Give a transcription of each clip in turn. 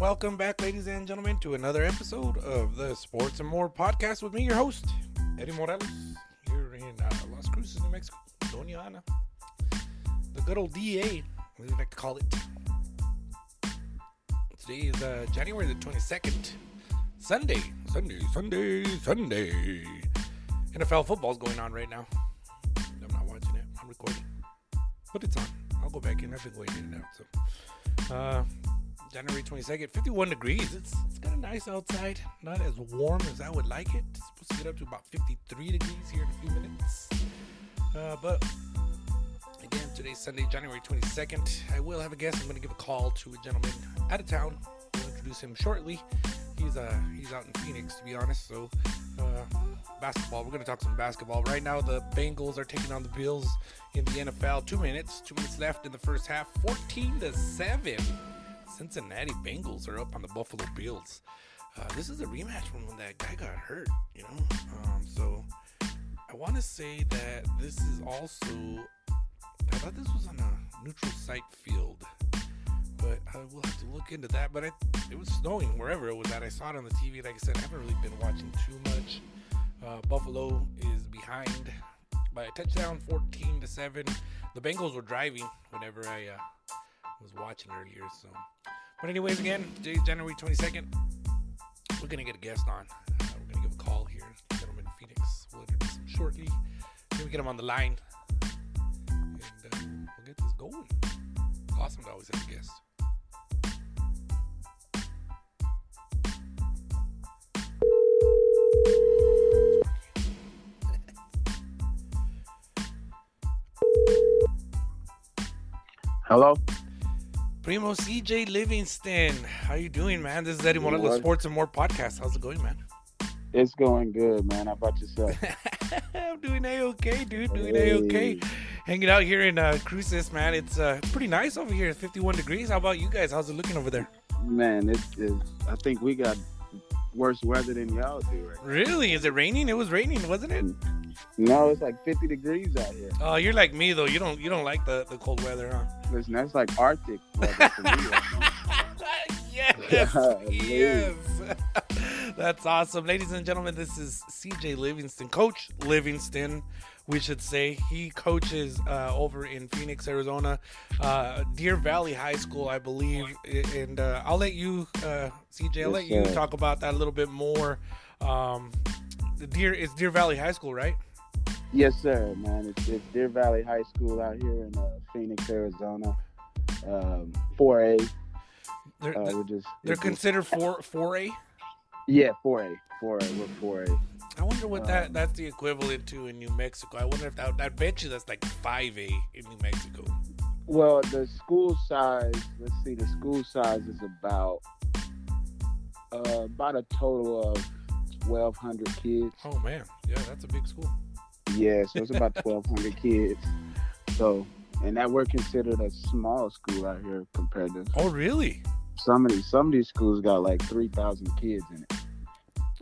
welcome back, ladies and gentlemen, to another episode of the Sports and More podcast with me, your host, Eddie Morelos, here in uh, Las Cruces, New Mexico, Doña Ana, the good old DA, we like to call it. Today is uh, January the 22nd, Sunday, Sunday, Sunday, Sunday. NFL football's going on right now. I'm not watching it, I'm recording, but it's on. I'll go back in. I've been going in and out, so. Uh, January 22nd, 51 degrees. It's it's kind of nice outside. Not as warm as I would like it. It's supposed to get up to about 53 degrees here in a few minutes. Uh, but again, today's Sunday, January 22nd. I will have a guest. I'm going to give a call to a gentleman out of town. I'll introduce him shortly. He's uh he's out in Phoenix, to be honest. So uh, basketball. We're going to talk some basketball. Right now, the Bengals are taking on the Bills in the NFL. Two minutes, two minutes left in the first half. 14 to seven. Cincinnati Bengals are up on the Buffalo Bills. Uh, this is a rematch from when that guy got hurt, you know. Um, so I want to say that this is also. I thought this was on a neutral site field, but I will have to look into that. But I, it was snowing wherever it was at. I saw it on the TV. Like I said, I haven't really been watching too much. Uh, Buffalo is behind by a touchdown, 14 to seven. The Bengals were driving whenever I. Uh, was watching earlier. So, but anyways, again, January 22nd. We're gonna get a guest on. Uh, we're gonna give a call here, gentleman Phoenix. We'll shortly. Then we get him on the line, and uh, we'll get this going. Awesome to always have a guest. Hello. Primo CJ Livingston, how you doing, man? This is Eddie, the What? Sports and More podcast. How's it going, man? It's going good, man. How about yourself? I'm doing a okay, dude. Doing a okay. Hanging out here in uh, Cruces, man. It's uh, pretty nice over here. 51 degrees. How about you guys? How's it looking over there? Man, it is. I think we got worse weather than y'all do right Really? Is it raining? It was raining, wasn't it? No, it's like 50 degrees out here. Oh, you're like me though. You don't you don't like the, the cold weather, huh? Listen, that's like Arctic weather for me. right yes, yes. That's awesome, ladies and gentlemen. This is CJ Livingston, Coach Livingston. We should say he coaches uh, over in Phoenix, Arizona, uh, Deer Valley High School, I believe. And uh, I'll let you, uh, CJ, I'll let you sir. talk about that a little bit more. Um, the Deer is Deer Valley High School, right? Yes, sir, man. It's, it's Deer Valley High School out here in uh, Phoenix, Arizona. Um, 4A. They're, Uh, we're just. they're considered four four A. Yeah, 4A. 4A. We're 4A. I wonder what Uh, that that's the equivalent to in New Mexico. I wonder if that I bet you that's like five A in New Mexico. Well, the school size, let's see, the school size is about uh, about a total of 1,200 kids. Oh man, yeah, that's a big school. Yeah, so it's about 1,200 kids. So, and that we're considered a small school out here compared to Oh really? some of these. Some of these schools got like 3,000 kids in it.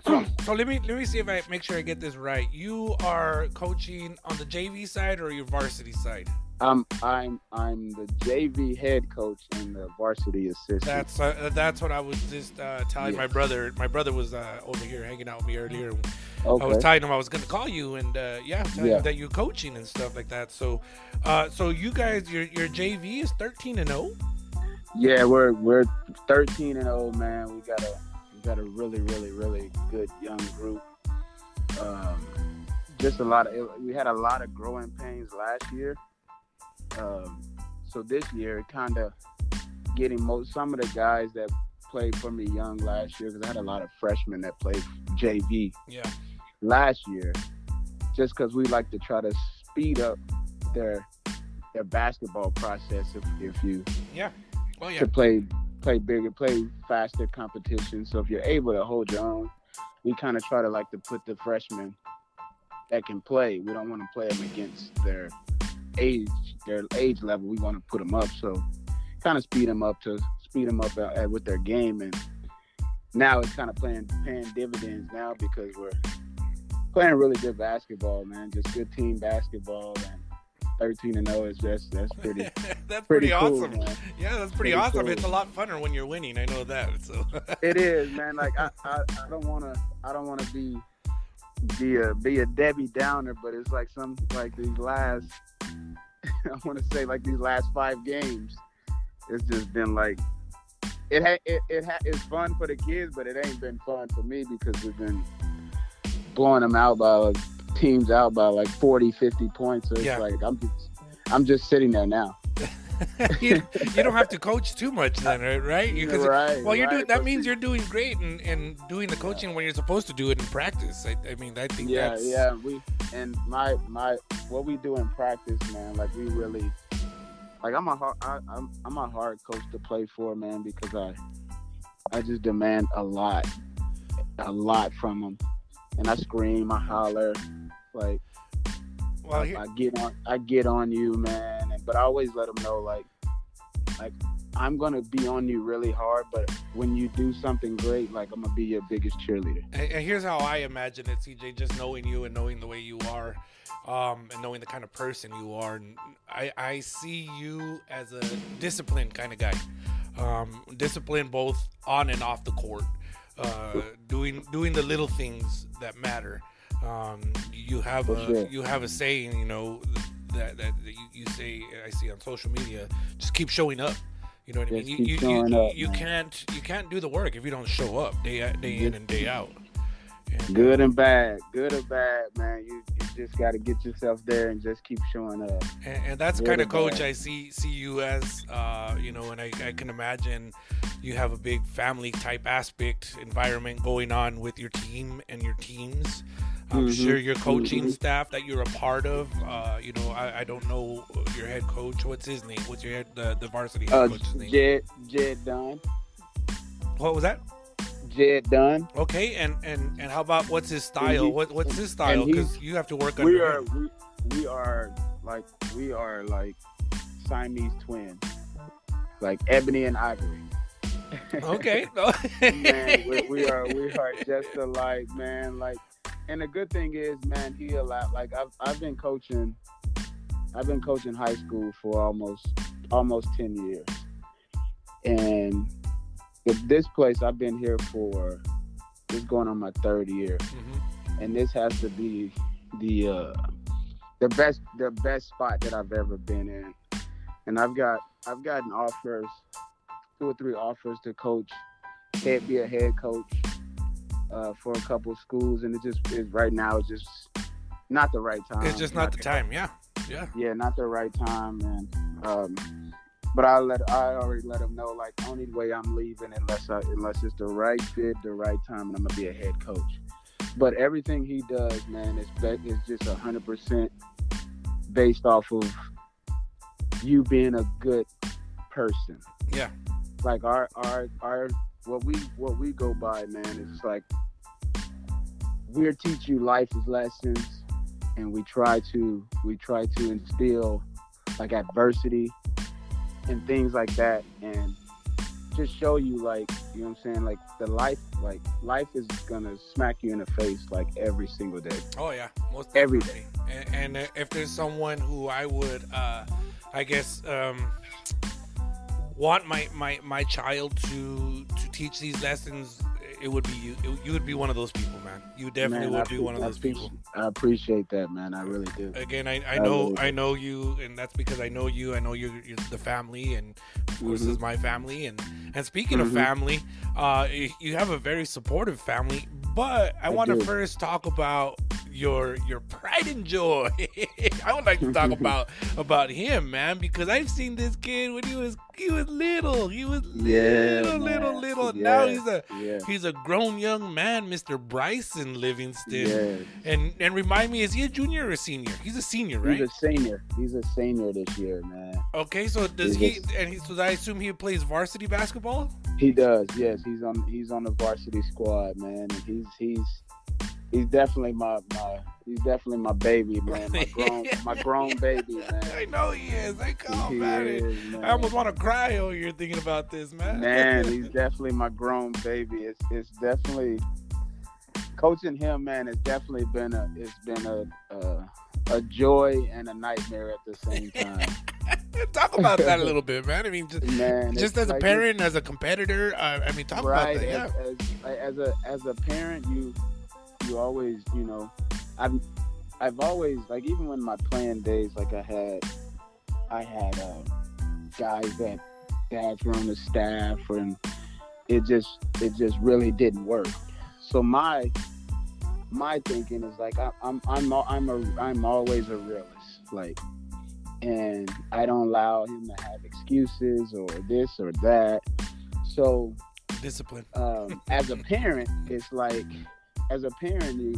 So, so let me let me see if I make sure I get this right. You are coaching on the JV side or your varsity side? I'm I'm I'm the JV head coach and the varsity assistant. That's uh, that's what I was just uh, telling my brother. My brother was uh, over here hanging out with me earlier. okay. I was telling him I was going to call you and uh, yeah, telling Yeah. him that you're coaching and stuff like that. So, uh, so you guys, your your JV is 13 and oh? 0. Yeah, we're we're 13 and old, man. We got a got a really really really good young group. Um, just a lot of we had a lot of growing pains last year. Um, so this year, kind of getting most some of the guys that played for me young last year because I had a lot of freshmen that played JV Yeah. last year, just because we like to try to speed up their their basketball process. If if you Yeah. Oh yeah. to play play bigger, play faster competition. So if you're able to hold your own, we kind of try to like to put the freshmen that can play. We don't want to play them against their age, their age level. We want to put them up. So kind of speed them up to speed them up uh, uh, with their game. And now it's kind of playing paying dividends now because we're playing really good basketball, man. Just good team basketball and thirteen and zero is just that's pretty that's pretty, pretty, awesome. man. Yeah, that's pretty, Pretty awesome. cool. It's a lot funner when you're winning. I know that. So It is, man. Like I, I, I don't wanna I don't wanna be be a be a Debbie Downer, but it's like some like these last I wanna say like these last five games, it's just been like it ha- it, it ha- it's fun for the kids, but it ain't been fun for me because we've been blowing them out by like, teams out by like 40, 50 points. So it's Yeah. like I'm just I'm just sitting there now. you, you don't have to coach too much then, right? right? You, 'cause- right. well, you're right, doing that means you're doing great and, and doing the coaching when you're supposed to do it in practice. I, I mean, I think yeah that's yeah we and my my what we do in practice man like we really like i'm a hard I, I'm, I'm a hard coach to play for man because i i just demand a lot a lot from them and i scream i holler like well, I, I get on I get on you, man. And, but I always let them know like like I'm gonna be on you really hard, but when you do something great, like I'm gonna be your biggest cheerleader. and, and here's how I imagine it, CJ. Just knowing you and knowing the way you are, um, and knowing the kind of person you are, and I, I see you as a disciplined kind of guy. Um, disciplined both on and off the court, uh, doing doing the little things that matter. Um, you have For a sure. you have a saying, you know, that that, that you, you say I see on social media. Just keep showing up. You know what I mean? keep You, you, you, up, you can't you can't do the work if you don't show up day day in and day out. And, Good and bad, good or bad, man. You you just gotta get yourself there and just keep showing up. and, and that's Good kind of coach bad. I see see you as. Uh, you know, and I, I can imagine you have a big family type aspect environment going on with your team and your teams. I'm Mhm, sure your coaching mhm. staff that you're a part of. Uh, you know, I, I don't know your head coach. What's his name? What's your head, the the varsity head Uh, coach's name? Jed Jed Dunn, What was that? Jed Dunn. Okay, and and and how about what's his style? he- what what's his style? Because you have to work We are we, we are like we are like Siamese twins, like ebony and ivory. Okay. man, we, we are we are just alike, man. Like, and the good thing is, man, he a lot. Like, I've I've been coaching, I've been coaching high school for almost almost ten years, and with this place, I've been here for this going on my third year, Mhm. and this has to be the uh, the best the best spot that I've ever been in, and I've got I've gotten offers, two or three offers to coach, head be a head coach uh, for a couple schools, and it just is right now it's just not the right time. It's just not the time. Yeah. Yeah. Yeah, not the right time, and um, but I let I already let them know like only way I'm leaving unless I unless it's the right fit, the right time, and I'm gonna be a head coach. But everything he does, man, is is just hundred percent based off of you being a good person. Yeah. Like our our our what we what we go by, man, is like we'll teach you life lessons and we try to we try to instill like adversity and things like that and just show you like you know what I'm saying? Like the life like life is gonna smack you in the face like every single day. Oh yeah, most Every definitely. And, and if there's someone who I would, uh, I guess, um, want my, my my child to to teach these lessons, it would be you. It, you would be one of those people, man. You definitely Man, would I be appre- one of I those people. I appreciate that man I really do Again, I, I I know really I know you, and that's because I know you. I know you, you're the family, and of course, Mhm. is my family. And and speaking of Mhm. family, uh, you you have a very supportive family. But I, I want to first talk about your your pride and joy. I would like to talk about about him, man, because I've seen this kid when he was he was little. He was Yeah, little, little, man. little. Now Yeah. he's a yeah he's a grown young man, Mr. Bryson Livingston. And and remind me, is he a junior or a senior? He's a senior, right? he's a senior he's a senior this year man Okay, so does He's he? a- And he, so I assume he plays varsity basketball. He does, yes. He's on he's on the varsity squad, man. And he's he's he's definitely my my he's definitely my baby, man. My grown my grown baby, man. I know he is. I come, man. is, man. I almost want to cry over here thinking about this, man. Man, he's definitely my grown baby. It's it's definitely coaching him, man. It's definitely been a it's been a uh, a joy and a nightmare at the same time. talk about that a little bit, man. I mean, just, Man, just as a like- parent, as a competitor, uh, I mean, talk right about that. Yeah. as, as, as a as a parent you you always you know i've i've always like even when my playing days like i had i had uh, guys that dads were on the staff and it just it just really didn't work so my my thinking is like I, i'm i'm i'm a i'm always a realist like and i don't allow him to have excuses or this or that so Discipline. um, as a parent, it's like as a parent, you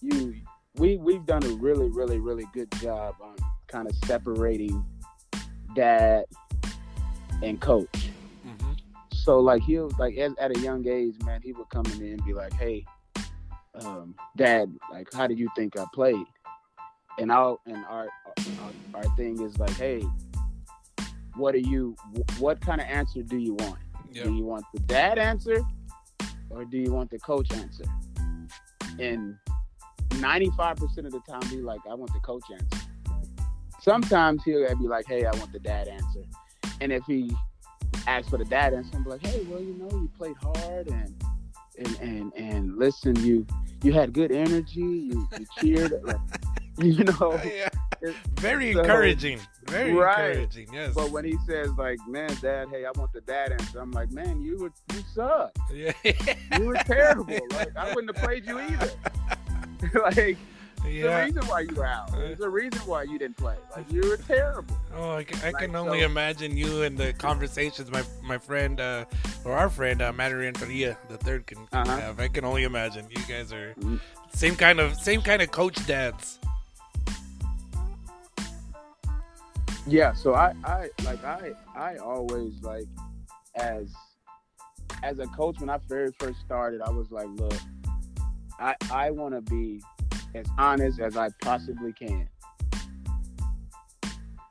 you we we've done a really really really good job on kind of separating dad and coach. hmm So like he'll like as, at a young age, man, he would come in and be like, "Hey, um, dad, like how do you think I played?" And I'll and our our, our thing is like, "Hey, what are you what kind of answer do you want?" Yeah. Do you want the dad answer or do you want the coach answer? And 95% of the time, be like, I want the coach answer. Sometimes he'll be like, hey, I want the dad answer. And if he asks for the dad answer, I'm like, hey, well, you know, you played hard and and and, and listen, you you had good energy, you, you cheered, like, you know. Yeah. Very So- encouraging. Very Right. encouraging. Yes. But when he says like, man, dad, hey, I want the dad answer, I'm like, man, you were you suck. yeah. You were terrible. Like I wouldn't have played you either. like the yeah. reason why you were out. There's a reason why you didn't play. Like you were terrible. Oh, I can, I Like, can only so- imagine you and the conversations my my friend uh, or our friend uh, Matt Renteria, the third, can, can Uh-huh. have. I can only imagine. You guys are Mm. same kind of same kind of coach dads. Yeah. So I, I like I I always like as as a coach when I very first started, I was like, look, I I want to be as honest as I possibly can.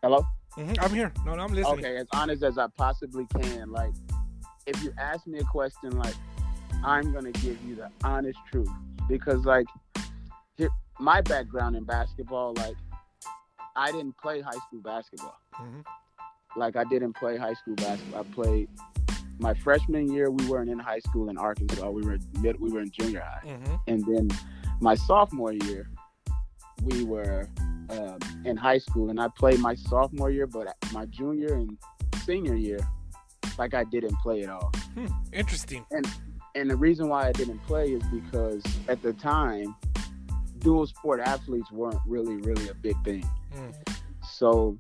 Hello. hmm I'm here. No, no, I'm listening. okay, as honest as I possibly can. Like, if you ask me a question, like, I'm gonna give you the honest truth because, like, my background in basketball, like, I didn't play high school basketball. Mhm. Like, I didn't play high school basketball. I played my freshman year. We weren't in high school in Arkansas. We were mid, we were in junior high Mhm. and then my sophomore year we were um, in high school and i played my sophomore year but my junior and senior year like i didn't play at all Hmm. Interesting. and the reason why i didn't play is because at the time dual sport athletes weren't really really a big thing Mm. so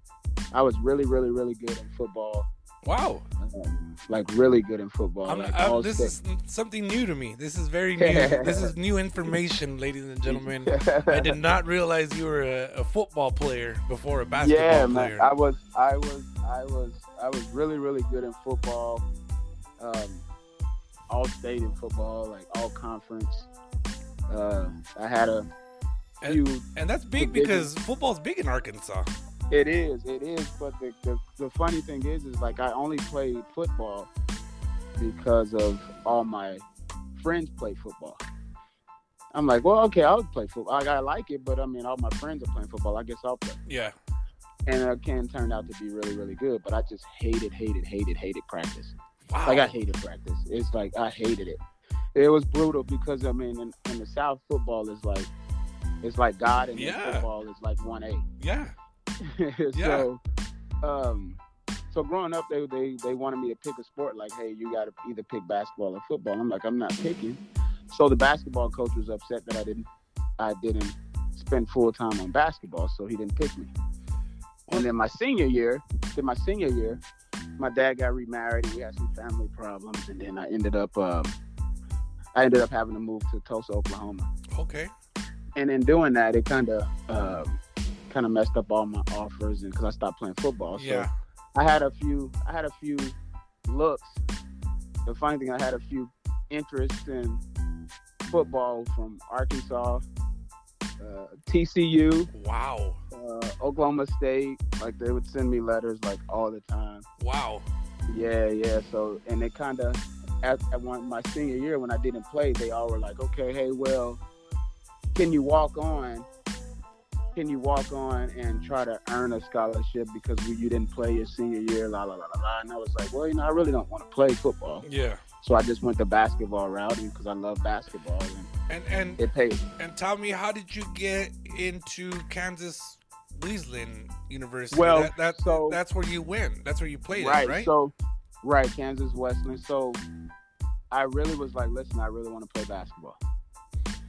i was really really really good in football Wow. um, like really good in football I'm, like I'm- this state. is something new to me. This is very new. this is new information, ladies and gentlemen. I did not realize you were a, a football player before a basketball yeah, player. man. I was, I was, I was, I was really, really good in football. Um, all state in football, like all conference. Uh, I had a And- and that's big because football's big in Arkansas. It is, it is. But the, the the funny thing is, is like I only played football because of all my friends play football. I'm like, well, okay, I'll play football. Like, I like it, but I mean, all my friends are playing football. I guess I'll play. Yeah. and it can turn out to be really, really good. But I just hated, hated, hated, hated practice. Wow. Like I hated practice. It's like I hated it. It was brutal because I mean, in, in the South, football is like it's like God, and Yeah. football is like one A. yeah. so, um, so growing up, they, they they wanted me to pick a sport. Like, hey, you got to either pick basketball or football. I'm like, I'm not picking. So the basketball coach was upset that I didn't I didn't spend full time on basketball, so he didn't pick me. And then my senior year, then my senior year, my dad got remarried and we had some family problems, and then I ended up um, I ended up having to move to Tulsa, Oklahoma Okay. And in doing that, it kind of um, kind of messed up all my offers, and because I stopped playing football, so Yeah. I had a few, I had a few looks. The funny thing, I had a few interests in football from Arkansas, uh, TCU, Wow. uh, Oklahoma State. Like they would send me letters like all the time. Wow. Yeah, yeah. So and it kind of at, at one, my senior year when I didn't play, they all were like, "Okay, hey, well, can you walk on can you walk on and try to earn a scholarship because we, you didn't play your senior year, la la la la la. And I was like, well, you know, I really don't want to play football, Yeah. so I just went the basketball route because I love basketball and And and it paid. and tell me, how did you get into Kansas Wesleyan University? Well, that, that so- that's where you win. That's where you played right, at, right? So, right, Kansas Wesleyan. So, I really was like, listen, I really want to play basketball.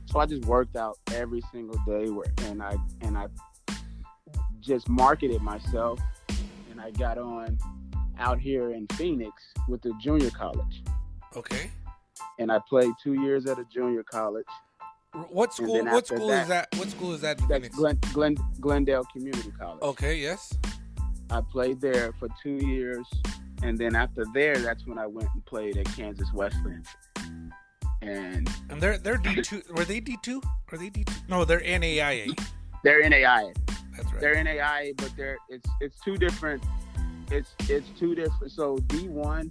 So I just worked out every single day, where and I and I just marketed myself, and I got on out here in Phoenix with the junior college, okay. and I played two years at a junior college. What school? What school is that- that? What school is that in That's Glen, Glen, Glendale Community College. Okay. Yes. I played there for two years, and then after there, that's when I went and played at Kansas Wesleyan. And And they're they're D two. Were they D two? Are they D two? No, they're NAIA. they're NAIA. That's right. They're NAIA, but they're it's it's two different. It's it's two different. So D one,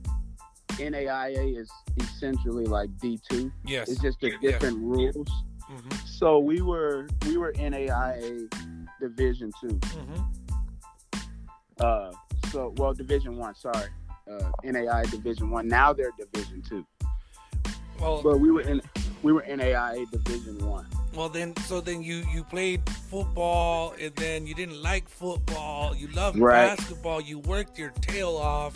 NAIA is essentially like D two. yes. It's just the different rules. hmm So we were we were NAIA Division two. hmm Uh, so well Division one. Sorry, uh, NAIA Division one. Now they're Division two. Well, But we were in we were in AIA Division One. well then, so then you you played football, and then you didn't like football. You loved Right. basketball. You worked your tail off.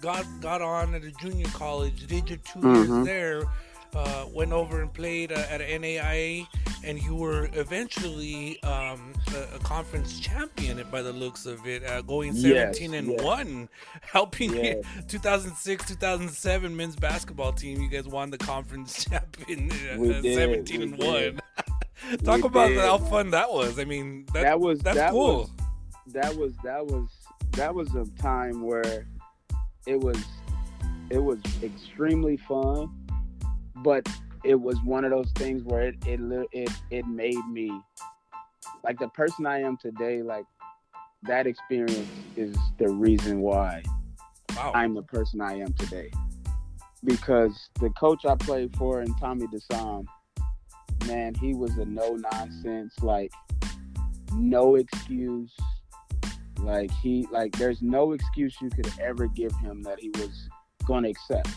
Got got on at a junior college. Did your 2 Mhm. years there. Uh, went over and played uh, at NAIA, and you were eventually um, a, a conference champion by the looks of it, uh, going Yes, 17 and yes. one, helping Yes. 2006 2007 men's basketball team. You guys won the conference champion, uh, uh, did, 17 and did. one. Talk We about did, how fun that was. I mean, that, That was that's that cool. was that was that was that was a time where it was it was extremely fun, but it was one of those things where it it it it made me like the person I am today. Like that experience is the reason why wow. I'm the person I am today. Because the coach I played for in Tommy DeSam, man, he was a no nonsense, like no excuse. Like he like there's no excuse you could ever give him that he was gonna accept.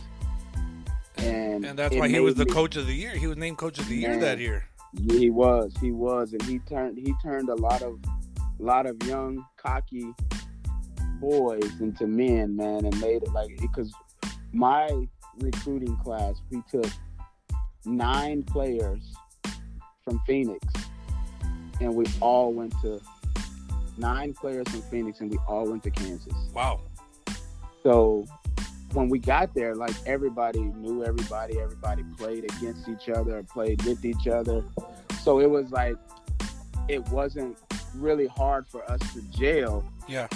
And and that's why he was the me- coach of the year. He was named coach of the year that year. he was, he was, and he turned he turned a lot of a lot of young cocky boys into men, man, and made it like because my recruiting class we took nine players from Phoenix, and we all went to nine players from Phoenix, and we all went to Kansas. Wow. So when we got there, like everybody knew everybody, everybody played against each other, played with each other. So it was like it wasn't really hard for us to jail Yeah.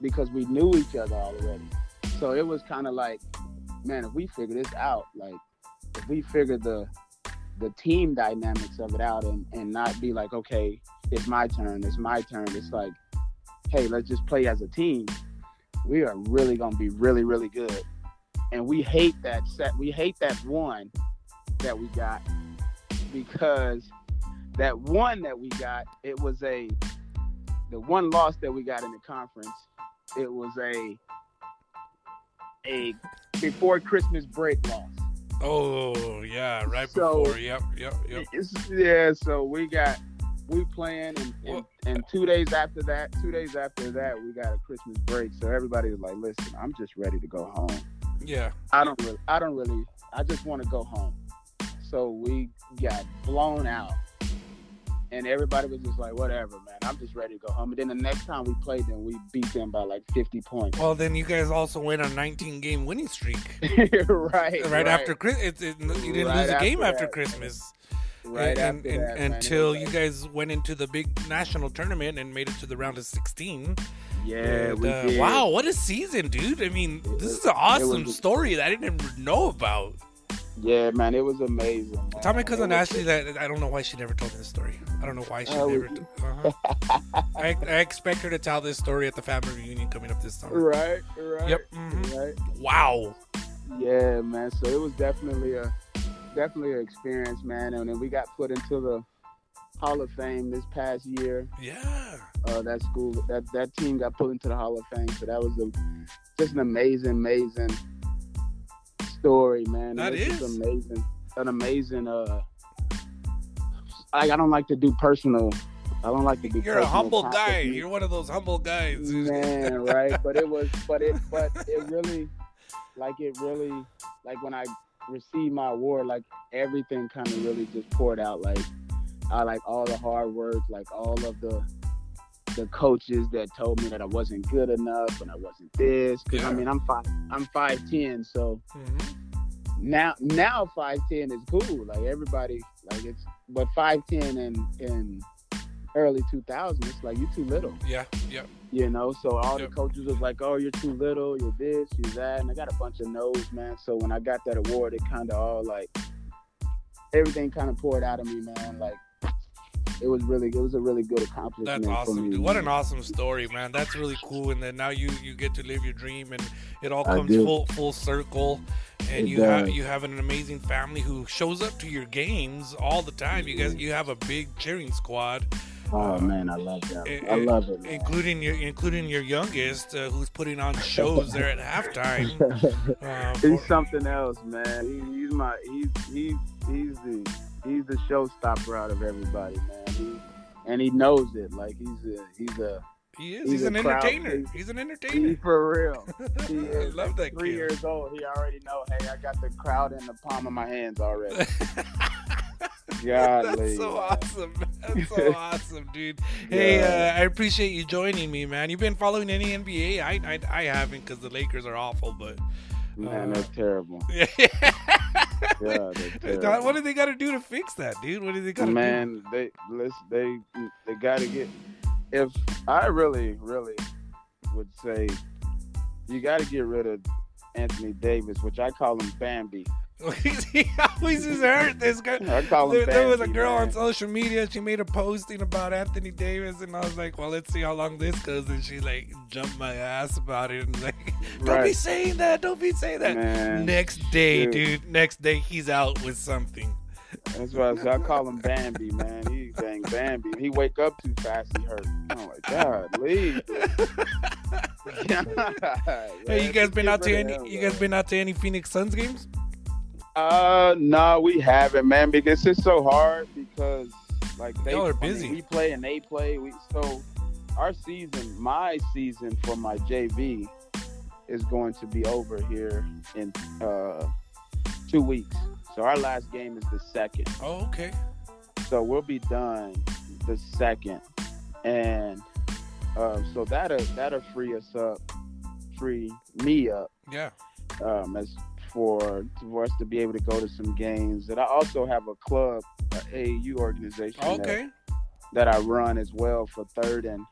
because we knew each other already. So it was kind of like, man, if we figure this out, like if we figure the the team dynamics of it out and, and not be like, okay, it's my turn, it's my turn. It's like, hey, let's just play as a team. We are really gonna be really, really good. And we hate that set we hate that one that we got because that one that we got, it was a the one loss that we got in the conference, it was a a before Christmas break loss. Oh yeah, right So- before. Yep, yep, yep. Yeah, so we got we playing and, and, and two days after that, two days after that, we got a Christmas break. So everybody was like, "Listen, I'm just ready to go home. Yeah. I don't really, I don't really, I just want to go home." So we got blown out, and everybody was just like, "Whatever, man. I'm just ready to go home." And then the next time we played them, we beat them by like 50 points. Well, then you guys also went on 19 game winning streak right, right, after Christmas. You didn't Right lose a game after after that. Right and, after and- that, man, until you guys went into the big national tournament and made it to the round of 16. yeah, And, we uh, did. wow, what a season, dude! I mean, It this was- is an awesome was- story that I didn't even know about. Yeah, man, it was amazing. Man. Tell my cousin was- Ashley that I don't know why she never told me this story. I don't know why she Oh, never. T- uh-huh. I, I expect her to tell this story at the family reunion coming up this summer. Right, right. Yep, mhm. Right. Wow. Yeah, man. So it was definitely a definitely an experience, man. And then we got put into the Hall of Fame this past year. Yeah. Uh, that school, that that team got put into the Hall of Fame. So that was a, just an amazing, amazing story, man. That It's amazing, an amazing. Uh, I, I don't like to do personal. I don't like to do. You're a humble guy. You're one of those humble guys. man right but it was but it but it really like it really like when i received my award like everything kind of really just poured out like i like all the hard work like all of the the coaches that told me that i wasn't good enough and i wasn't this because Yeah. i mean i'm five i'm 510 so Mhm. now now 510 is cool like everybody like it's but 510 and in early 2000 it's like you too little Yeah. Yeah. You know. So all Yep. the coaches was like, "Oh, you're too little. You're this. You're that." And I got a bunch of no's, man. So when I got that award, it kind of all like everything kind of poured out of me, man. Like it was really, it was a really good accomplishment. That's for awesome, me, dude. What an awesome story, man. That's really cool. And then now you you get to live your dream, and it all comes full full circle. And It you have you have an amazing family who shows up to your games all the time. You guys mm-hmm. you have a big cheering squad, Oh man, I love that. It- I love it. Man. including your including your youngest, uh, who's putting on shows there at halftime. Uh, he's for- something else, man. He, he's my he's he's he's the he's the showstopper out of everybody, man. He, and he knows it. Like he's a he's a he is. he's He's, an entertainer. pleaser. He's an entertainer. for real. He I love that three kid. years old. He already know. Hey, I got the crowd in the palm of my hands already. Godly. That's so awesome. That's so awesome, dude. Hey, uh, I appreciate you joining me, man. You've been following any NBA? I I, I haven't because the Lakers are awful, but Man, Uh, that's terrible. yeah. Terrible. what do they got to do to fix that, dude? What do they got to do? Man, they let's they they got to get. If I really really would say, you got to get rid of Anthony Davis, which I call him Bambi. he always is hurt. This guy. I call him There, there was a girl on social media. She made a posting about Anthony Davis, and I was like, "Well, let's see how long this goes." And she like jumped my ass about it, and like, "Don't be saying that. Don't be saying that." Man, Next day, Dude. dude. Next day, he's out with something. that's why I, I call him Bambi, man. He dang Bambi. He wake up too fast, he hurt. I'm like, God, leave. Hey, you guys been out to any? You guys been out to any Phoenix Suns games? Uh, no, we haven't, man, because it's so hard because like they Y'all are I mean, busy. we play and they play. We so our season, my season for my JV is going to be over here in uh two weeks. So our last game is the second. Oh, okay. So we'll be done the second, and uh, so that'll that'll free us up, free me up Yeah. um, as for for us to be able to go to some games. And I also have a club, a AAU organization that, Okay. that I run as well for third and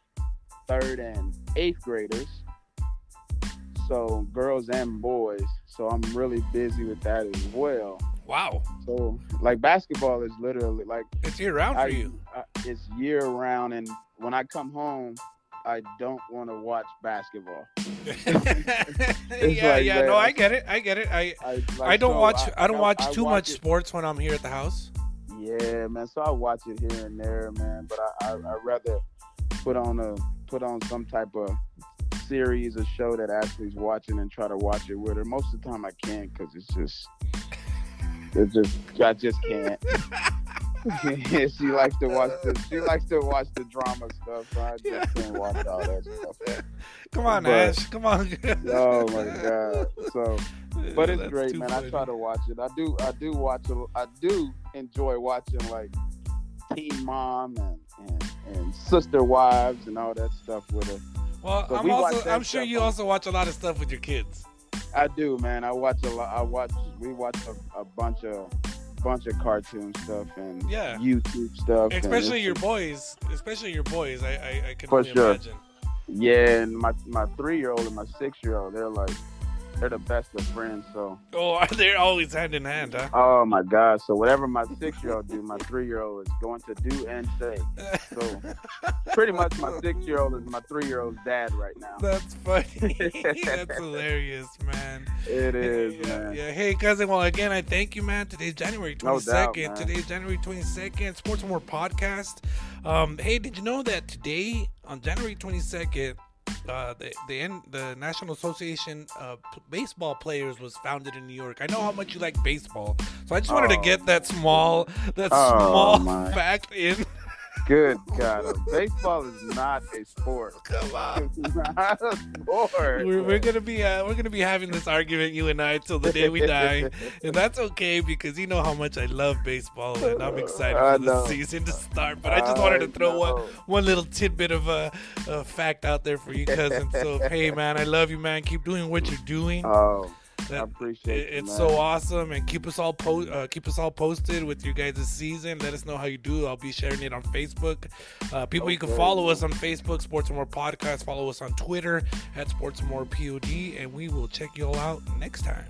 third and eighth graders. So girls and boys. So I'm really busy with that as well. Wow. So like basketball is literally like It's year round for you. I, it's year round, and when I come home, I don't want to watch basketball. yeah, like yeah. that. No, I get it. I get it. I I, like, I don't so watch. I, don't watch I too watch much it- sports when I'm here at the house. Yeah, man. So I watch it here and there, man. But I I I rather put on a put on some type of series or show that Ashley's watching and try to watch it with her. Most of the time I can't because it's just it's just I just can't. she likes to watch the she uh. likes to watch the drama stuff. So I just can't watch all that stuff. Come on, But- Ash. Come on. Oh my god. So but it's That's great, man. funny. I try to watch it. I do. I do watch. A, I do enjoy watching like Teen Mom and, and and Sister Wives and all that stuff with her. Well, I'm we also. I'm sure you on- also watch a lot of stuff with your kids. I do, man. I watch a lot. I watch. We watch a, a bunch of bunch of cartoon stuff and Yeah. YouTube stuff. Especially your just- boys. Especially your boys. I I, I can For only sure. imagine. Yeah, and my my three year old and my six year old, they're like they're the best of friends. So Oh, they're always hand in hand, huh? oh my god. So whatever my six year old do, my three year old is going to do and say. So pretty much my six year old is my three year old's dad right now. That's funny. That's hilarious, man. It is, yeah, man. yeah. Hey, cousin. Well, again, I thank you, man. Today's January No twenty doubt, Today's January twenty second. Sports and More podcast. Um, hey, did you know that today on January twenty second? Uh, the the the National Association of Baseball Players was founded in New York. I know how much you like baseball, so I just wanted to Oh. get that small that Oh, small my. fact in. Good God, baseball is not a sport. Come on. It's not a sport. We're, we're gonna be uh, we're gonna be having this argument you and I till the day we die, and that's okay because you know how much I love baseball and I'm excited I for the season to start. But I just wanted to throw one one little tidbit of a, a fact out there for you, cousin. So hey, man, I love you, man. Keep doing what you're doing. Oh, I appreciate it- it's man. so awesome, and keep us all po- uh, keep us all posted with you guys' this season. Let us know how you do. I'll be sharing it on Facebook. Uh, people, you can follow us on Facebook, Sports and More Podcast. Follow us on Twitter at Sports and More Pod, and we will check you all out next time.